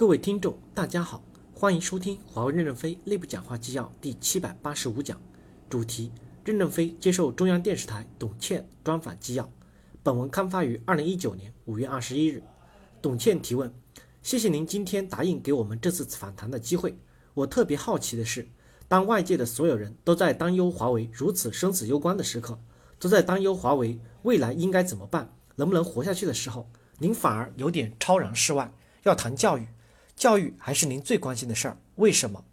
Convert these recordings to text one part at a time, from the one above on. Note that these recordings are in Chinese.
各位听众，大家好，欢迎收听华为任正非内部讲话纪要第七百八十五讲，主题：任正非接受中央电视台董倩专访纪要。本文刊发于二零一九年五月二十一日。董倩提问：谢谢您今天答应给我们这次访谈的机会。我特别好奇的是，当外界的所有人都在担忧华为如此生死攸关的时刻，都在担忧华为未来应该怎么办，能不能活下去的时候，您反而有点超然世外，要谈教育。教育还是您最关心的事儿，为什么？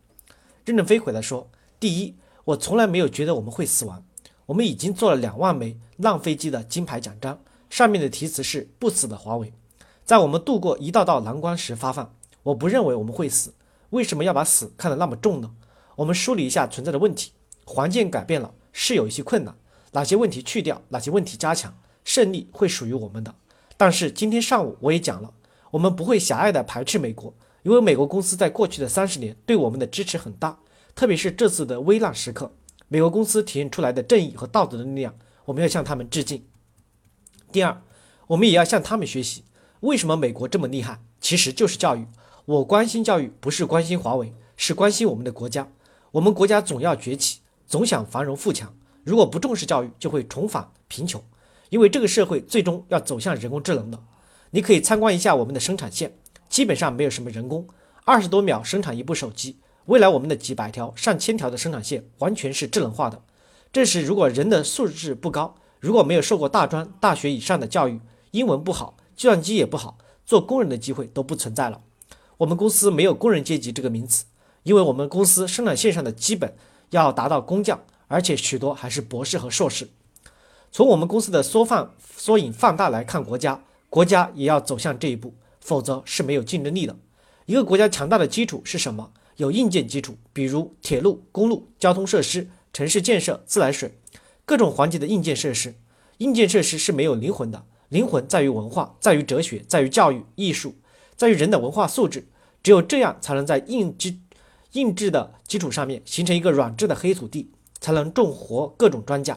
任正非回答说：“第一，我从来没有觉得我们会死亡。我们已经做了两万枚浪飞机的金牌奖章，上面的题词是‘不死的华为’。在我们度过一道道难关时发放。我不认为我们会死。为什么要把死看得那么重呢？我们梳理一下存在的问题。环境改变了，是有一些困难。哪些问题去掉，哪些问题加强，胜利会属于我们的。但是今天上午我也讲了，我们不会狭隘地排斥美国。”因为美国公司在过去的三十年对我们的支持很大，特别是这次的危难时刻，美国公司体现出来的正义和道德的力量，我们要向他们致敬。第二，我们也要向他们学习。为什么美国这么厉害？其实就是教育。我关心教育，不是关心华为，是关心我们的国家。我们国家总要崛起，总想繁荣富强。如果不重视教育，就会重返贫穷。因为这个社会最终要走向人工智能的。你可以参观一下我们的生产线。基本上没有什么人工，二十多秒生产一部手机。未来我们的几百条、上千条的生产线完全是智能化的。这时，如果人的素质不高，如果没有受过大专、大学以上的教育，英文不好，计算机也不好，做工人的机会都不存在了。我们公司没有工人阶级这个名词，因为我们公司生产线上的基本要达到工匠，而且许多还是博士和硕士。从我们公司的缩放、缩影放大来看，国家国家也要走向这一步。否则是没有竞争力的。一个国家强大的基础是什么？有硬件基础，比如铁路、公路、交通设施、城市建设、自来水，各种环节的硬件设施。硬件设施是没有灵魂的，灵魂在于文化，在于哲学，在于教育、艺术，在于人的文化素质。只有这样，才能在硬基、硬质的基础上面形成一个软质的黑土地，才能种活各种庄稼。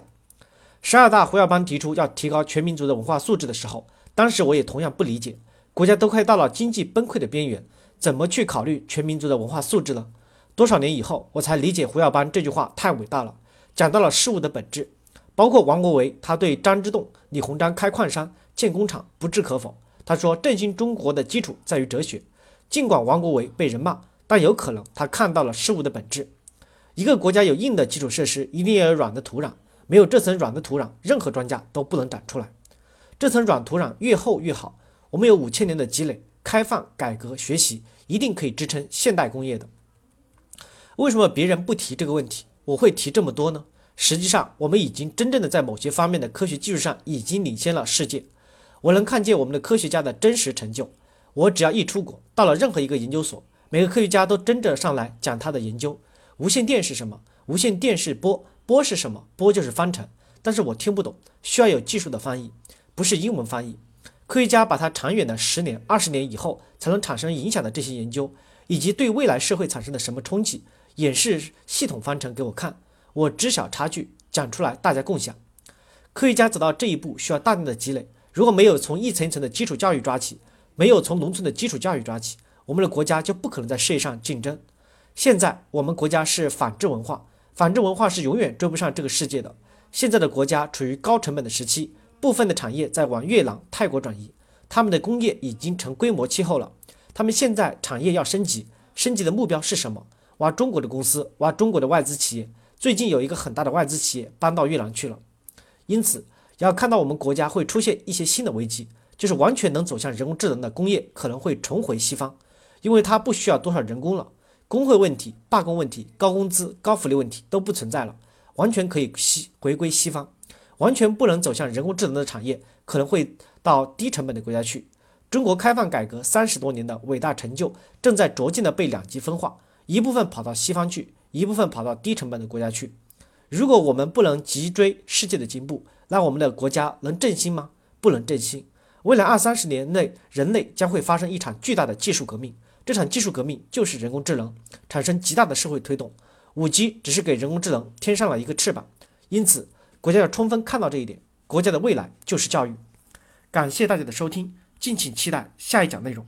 十二大胡耀邦提出要提高全民族的文化素质的时候，当时我也同样不理解。国家都快到了经济崩溃的边缘，怎么去考虑全民族的文化素质呢？多少年以后，我才理解胡耀邦这句话太伟大了，讲到了事物的本质。包括王国维，他对张之洞、李鸿章开矿山、建工厂不置可否。他说，振兴中国的基础在于哲学。尽管王国维被人骂，但有可能他看到了事物的本质。一个国家有硬的基础设施，一定要有软的土壤。没有这层软的土壤，任何庄稼都不能长出来。这层软土壤越厚越好。我们有五千年的积累，开放、改革、学习，一定可以支撑现代工业的。为什么别人不提这个问题，我会提这么多呢？实际上，我们已经真正的在某些方面的科学技术上已经领先了世界。我能看见我们的科学家的真实成就。我只要一出国，到了任何一个研究所，每个科学家都争着上来讲他的研究。无线电是什么？无线电是波，波是什么？波就是方程。但是我听不懂，需要有技术的翻译，不是英文翻译。科学家把他长远的十年、二十年以后才能产生影响的这些研究，以及对未来社会产生的什么冲击，演示系统方程给我看，我知晓差距，讲出来大家共享。科学家走到这一步需要大量的积累，如果没有从一层一层的基础教育抓起，没有从农村的基础教育抓起，我们的国家就不可能在事业上竞争。现在我们国家是反制文化，反制文化是永远追不上这个世界的。现在的国家处于高成本的时期。部分的产业在往越南、泰国转移，他们的工业已经成规模气候了。他们现在产业要升级，升级的目标是什么？挖中国的公司，挖中国的外资企业。最近有一个很大的外资企业搬到越南去了。因此，要看到我们国家会出现一些新的危机，就是完全能走向人工智能的工业可能会重回西方，因为它不需要多少人工了，工会问题、罢工问题、高工资、高福利问题都不存在了，完全可以西回归西方。完全不能走向人工智能的产业，可能会到低成本的国家去。中国开放改革三十多年的伟大成就，正在逐渐的被两极分化，一部分跑到西方去，一部分跑到低成本的国家去。如果我们不能急追世界的进步，那我们的国家能振兴吗？不能振兴。未来二三十年内，人类将会发生一场巨大的技术革命，这场技术革命就是人工智能，产生极大的社会推动。五 G 只是给人工智能添上了一个翅膀，因此。国家要充分看到这一点，国家的未来就是教育。感谢大家的收听，敬请期待下一讲内容。